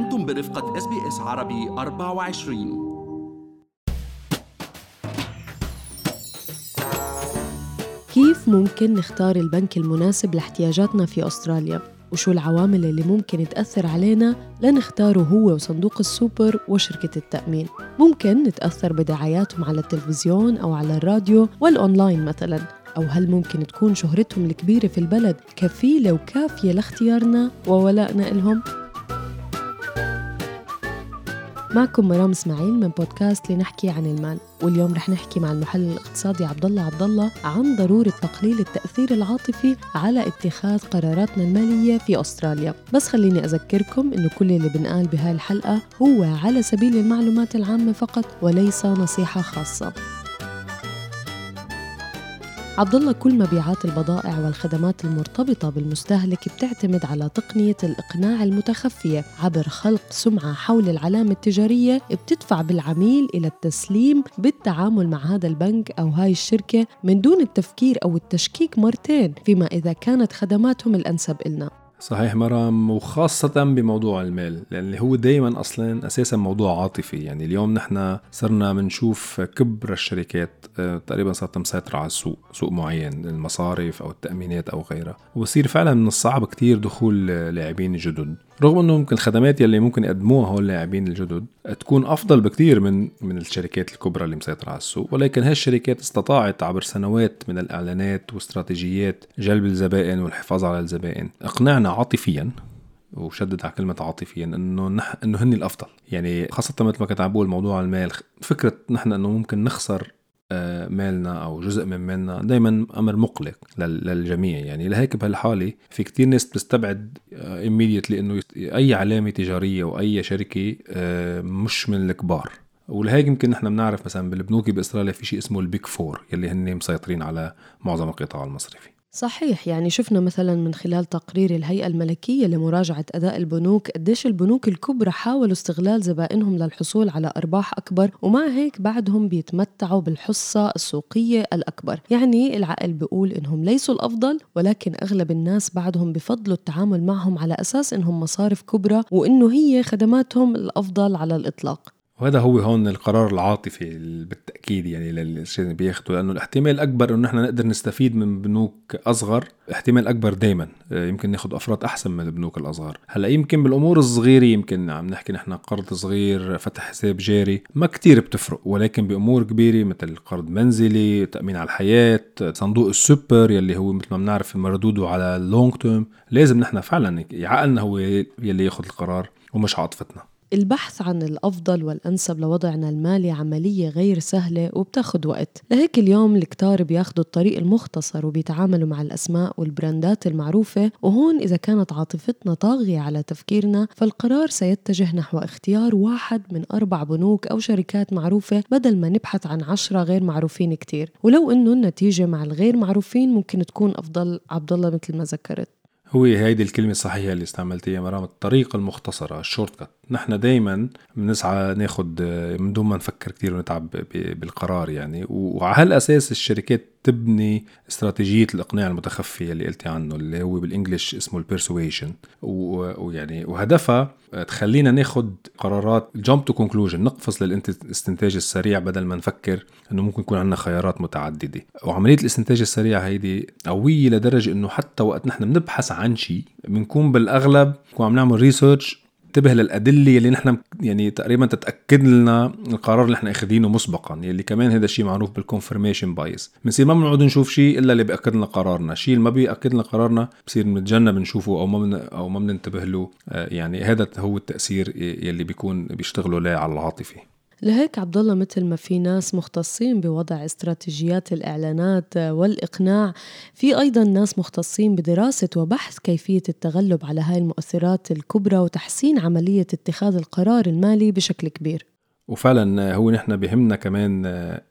أنتم برفقة إس بي إس عربي 24 كيف ممكن نختار البنك المناسب لاحتياجاتنا في أستراليا؟ وشو العوامل اللي ممكن تأثر علينا لنختاره هو وصندوق السوبر وشركة التأمين ممكن نتأثر بدعاياتهم على التلفزيون أو على الراديو والأونلاين مثلاً أو هل ممكن تكون شهرتهم الكبيرة في البلد كفيلة وكافية لاختيارنا وولائنا إلهم؟ معكم مرام إسماعيل من بودكاست لنحكي عن المال. واليوم رح نحكي مع المحلل الاقتصادي عبد الله عبد الله عن ضرورة تقليل التأثير العاطفي على اتخاذ قراراتنا المالية في أستراليا. بس خليني أذكركم إنه كل اللي بنقال بهاي الحلقة هو على سبيل المعلومات العامة فقط وليس نصيحة خاصة. عبد الله كل مبيعات البضائع والخدمات المرتبطة بالمستهلك بتعتمد على تقنية الإقناع المتخفية. عبر خلق سمعة حول العلامة التجارية بتدفع بالعميل إلى التسليم بالتعامل مع هذا البنك أو هاي الشركة من دون التفكير أو التشكيك مرتين فيما إذا كانت خدماتهم الأنسب إلنا. صحيح مرام وخاصة بموضوع المال لأن هو دايما أصلا أساسا موضوع عاطفي. يعني اليوم نحن صرنا بنشوف كبر الشركات آه، تقريبا صارت مسيطرة على السوق سوق معين المصارف أو التأمينات أو غيرها. وبصير فعلا من الصعب كتير دخول لاعبين جدد. رغم إنه ممكن الخدمات يلي ممكن يقدموها هول اللاعبين الجدد تكون أفضل بكثير من من الشركات الكبرى اللي مسيطرة على السوق ولكن هاي الشركات استطاعت عبر سنوات من الإعلانات واستراتيجيات جلب الزبائن والحفاظ على الزبائن اقنعنا عاطفيا وشدد على كلمة عاطفيا إنه نح... إنه هن الأفضل، يعني خاصة مثل ما كنت عم بقول موضوع المال، فكرة نحن إنه ممكن نخسر مالنا أو جزء من مالنا دائما أمر مقلق للجميع. يعني لهيك بهالحالة في كتير ناس بتستبعد immediately إنه أي علامة تجارية واي شركة آه، مش من الكبار. ولهيك يمكن نحن بنعرف مثلا بالبنوك باستراليا في شيء اسمه ال Big Four يلي هن مسيطرين على معظم القطاع المصرفي. صحيح يعني شفنا مثلا من خلال تقرير الهيئة الملكية لمراجعة أداء البنوك قديش البنوك الكبرى حاولوا استغلال زبائنهم للحصول على أرباح أكبر ومع هيك بعدهم بيتمتعوا بالحصة السوقية الأكبر. يعني العقل بيقول إنهم ليسوا الأفضل ولكن أغلب الناس بعدهم بفضلوا التعامل معهم على أساس إنهم مصارف كبرى وإنه هي خدماتهم الأفضل على الإطلاق. وهذا هو هون القرار العاطفي بالتأكيد يعني للشيء اللي بياخده لأنه الاحتمال الاكبر إنه نحن نقدر نستفيد من بنوك أصغر احتمال أكبر دائما آه، يمكن ناخذ أفراد أحسن من البنوك الأصغر. هلأ يمكن بالأمور الصغيرة يمكن عم نحكي نحن قرض صغير فتح حساب جاري ما كتير بتفرق ولكن بأمور كبيرة مثل قرض منزلي تأمين على الحياة صندوق السوبر يلي هو مثل ما بنعرف مردوده على ال long term لازم نحن فعلا عقلنا هو يلي ياخذ القرار ومش عاطفتنا. البحث عن الأفضل والأنسب لوضعنا المالي عملية غير سهلة وبتاخد وقت. لهيك اليوم الكتار بياخدوا الطريق المختصر وبيتعاملوا مع الأسماء والبراندات المعروفة وهون إذا كانت عاطفتنا طاغية على تفكيرنا فالقرار سيتجه نحو اختيار واحد من أربع بنوك أو شركات معروفة بدل ما نبحث عن عشرة غير معروفين كتير. ولو إنه النتيجة مع الغير معروفين ممكن تكون أفضل عبد الله مثل ما ذكرت. هو هيدي الكلمة الصحيحة اللي استعملتيها مرام الطريقة المختصرة ال shortcut. نحن دايما بنسعى ناخد من دون ما نفكر كثير ونتعب بالقرار يعني. وعلى هالاساس الشركات تبني استراتيجية الإقناع المتخفي اللي قلتي عنه اللي هو بال English اسمه ال persuasion ويعني وهدفها تخلينا ناخد قرارات jump to conclusion نقفز للاستنتاج السريع بدل ما نفكر إنه ممكن يكون عندنا خيارات متعددة. وعملية الاستنتاج السريع هيدي قوية لدرجة إنه حتى وقت نحن بنبحث عن شيء بنكون بالأغلب بنكون عم نعمل research انتبه للأدلة اللي نحن يعني تقريبا تتأكد لنا القرار اللي إحنا أخذينه مسبقا يلي كمان هذا الشيء معروف بال confirmation بايس بنصير ما بنقعد نشوف شيء إلا اللي بيأكد لنا قرارنا. الشيء اللي ما بيأكد لنا قرارنا بصير بنتجنب نشوفه أو ما من أو ما بننتبه له آه، يعني هذا هو التأثير يلي بيكون بيشتغلوا له على العاطفة. لهيك عبد الله مثل ما في ناس مختصين بوضع استراتيجيات الإعلانات والإقناع في أيضا ناس مختصين بدراسة وبحث كيفية التغلب على هاي المؤثرات الكبرى وتحسين عملية اتخاذ القرار المالي بشكل كبير. وفعلا هو نحن بهمنا كمان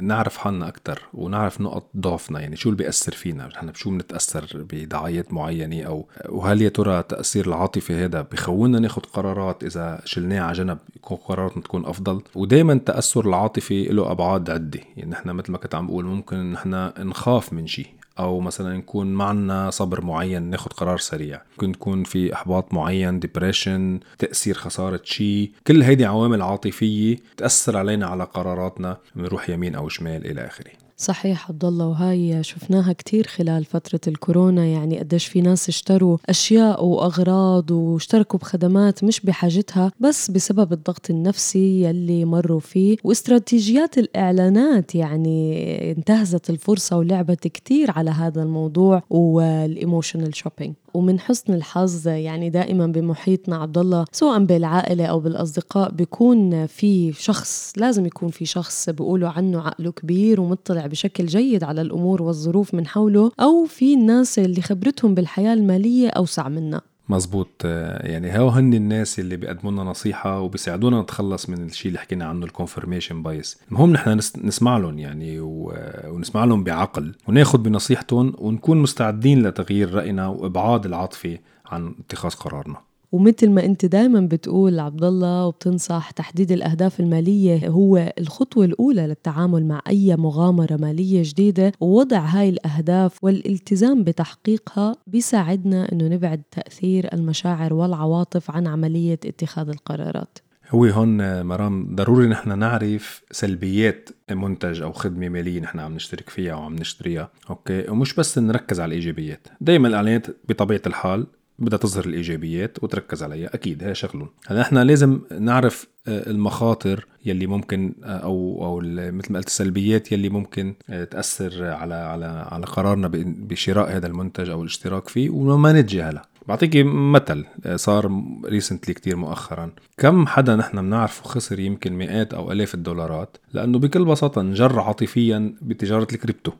نعرف حالنا أكثر ونعرف نقط ضعفنا يعني شو اللي بيأثر فينا نحن بشو بنتأثر بدعايات معينة أو وهل يا ترى تأثير العاطفة هذا بخونا ناخد قرارات إذا شلناه على جنب قراراتنا تكون أفضل. ودائما التاثر العاطفي له أبعاد عدة. يعني نحن مثل ما كنت عم بقول ممكن نحن نخاف من شيء. أو مثلا يكون معنا صبر معين ناخد قرار سريع. ممكن تكون في إحباط معين ديبريشن تأثير خسارة شيء. كل هيدي عوامل عاطفية تأثر علينا على قراراتنا بنروح يمين أو شمال إلى آخره. صحيح عبد الله وهاي شفناها كثير خلال فترة الكورونا. يعني قديش في ناس اشتروا أشياء وأغراض واشتركوا بخدمات مش بحاجتها بس بسبب الضغط النفسي يلي مروا فيه. واستراتيجيات الإعلانات يعني انتهزت الفرصة ولعبت كثير على هذا الموضوع وال emotional shopping ومن حسن الحظ يعني دائما بمحيطنا عبد الله سواء بالعائلة أو بالأصدقاء بيكون في شخص لازم يكون في شخص بيقولوا عنه عقله كبير ومطلع بشكل جيد على الأمور والظروف من حوله أو في الناس اللي خبرتهم بالحياة المالية أوسع منا. مزبوط يعني هو هن الناس اللي بيقدموا لنا نصيحة وبيساعدونا نتخلص من الشيء اللي حكينا عنه ال confirmation bias المهم نحن نسمع لهم يعني ونسمع لهم بعقل وناخذ بنصيحتهم ونكون مستعدين لتغيير رأينا وإبعاد العاطفة عن اتخاذ قرارنا. ومثل ما انت دائما بتقول عبد الله وبتنصح تحديد الأهداف المالية هو الخطوة الأولى للتعامل مع أي مغامرة مالية جديدة ووضع هاي الأهداف والالتزام بتحقيقها بيساعدنا إنه نبعد تأثير المشاعر والعواطف عن عملية اتخاذ القرارات. هو هون مرام ضروري نحن نعرف سلبيات منتج أو خدمة مالية نحن عم نشترك فيها أو عم نشتريها أوكي؟ ومش بس نركز على الإيجابيات دائما الإعلانات بطبيعة الحال بدها تظهر الإيجابيات وتركز عليها أكيد هي شغلهم. هلا إحنا لازم نعرف آه، المخاطر يلي ممكن آه، أو أو مثل ما قلت السلبيات يلي ممكن آه، تأثر على على على قرارنا بشراء هذا المنتج أو الاشتراك فيه وما نتجاهلها بعطيك مثل صار recently كتير مؤخرا. كم حدا نحن بنعرفه خسر يمكن مئات أو آلاف الدولارات لأنه بكل بساطة انجر عاطفيا بتجارة الكريبتو.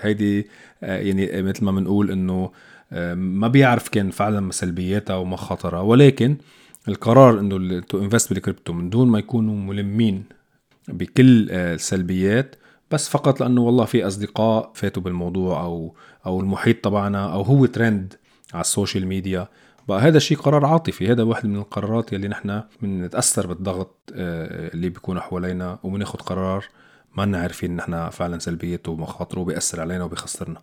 هيدي يعني مثل ما بنقول إنه ما بيعرف كان فعلا سلبياتها ومخاطرها ولكن القرار إنه to invest بال crypto من دون ما يكونوا ملمين بكل آه، السلبيات بس فقط لأنه والله في أصدقاء فاتوا بالموضوع أو أو المحيط تبعنا أو هو ترند على ال social media. بقى هذا الشيء قرار عاطفي هذا واحد من القرارات يلي نحن بنتأثر بالضغط آه، اللي بيكون حوالينا وبناخذ قرار ما عارفين نحن فعلا سلبيته ومخاطره بيأثر علينا وبيخسرنا.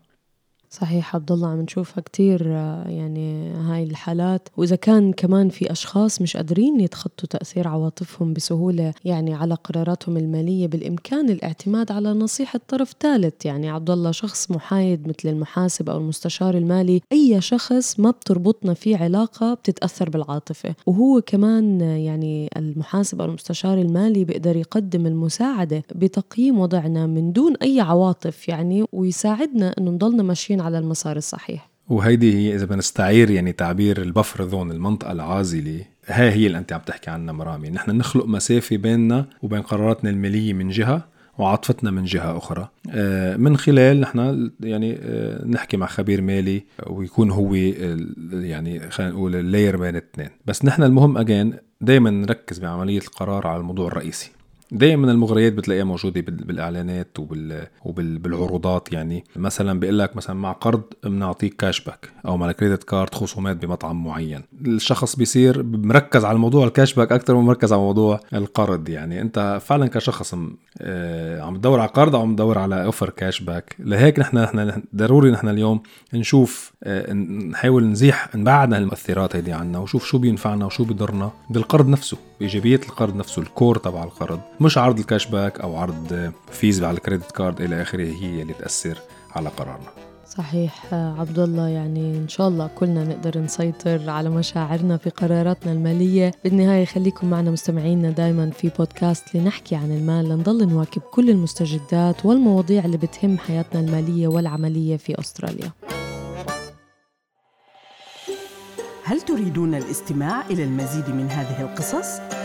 صحيح عبد الله عم نشوفها كتير يعني هاي الحالات. وإذا كان كمان في أشخاص مش قادرين يتخطوا تأثير عواطفهم بسهولة يعني على قراراتهم المالية بالإمكان الاعتماد على نصيحة طرف ثالث. يعني عبد الله شخص محايد مثل المحاسب أو المستشار المالي أي شخص ما بتربطنا فيه علاقة بتتأثر بالعاطفة. وهو كمان يعني المحاسب أو المستشار المالي بيقدر يقدم المساعدة بتقييم وضعنا من دون أي عواطف يعني ويساعدنا إنه نضلنا ماشيين على المسار الصحيح. وهيدي هي إذا بنستعير يعني تعبير البفر ذون المنطقة العازلة هاي هي اللي أنت عم تحكي عنها مرامي. نحن نخلق مسافة بيننا وبين قراراتنا المالية من جهة وعاطفتنا من جهة أخرى. آه، من خلال نحن يعني آه، نحكي مع خبير مالي ويكون هو يعني خلينا نقول اللاير بين الاثنين بس نحن المهم اجين دائما نركز بعملية القرار على الموضوع الرئيسي. دائما المغريات بتلاقيها موجودة بالإعلانات وبال وبالعروضات يعني. مثلا بيقول لك مثلا مع قرض بنعطيك cash back أو مع ال credit card خصومات بمطعم معين. الشخص بيصير مركز على موضوع ال cash back أكثر من مركز على موضوع القرض. يعني أنت فعلا كشخص آه، عم تدور على قرض أو عم تدور على offer cash back لهيك نحن نحن ضروري نحن اليوم نشوف آه، نحاول نزيح نبعد المؤثرات هيدي عنا وشوف شو بينفعنا وشو بيضرنا بالقرض نفسه بايجابيات القرض نفسه ال core تبع القرض. مش عرض ال cash back أو عرض fees على ال credit card إلى آخره هي اللي تأثر على قرارنا. صحيح عبد الله يعني إن شاء الله كلنا نقدر نسيطر على مشاعرنا في قراراتنا المالية. بالنهاية خليكم معنا مستمعينا دائما في بودكاست لنحكي عن المال. لنضل نواكب كل المستجدات والمواضيع اللي بتهم حياتنا المالية والعملية في أستراليا. هل تريدون الاستماع إلى المزيد من هذه القصص؟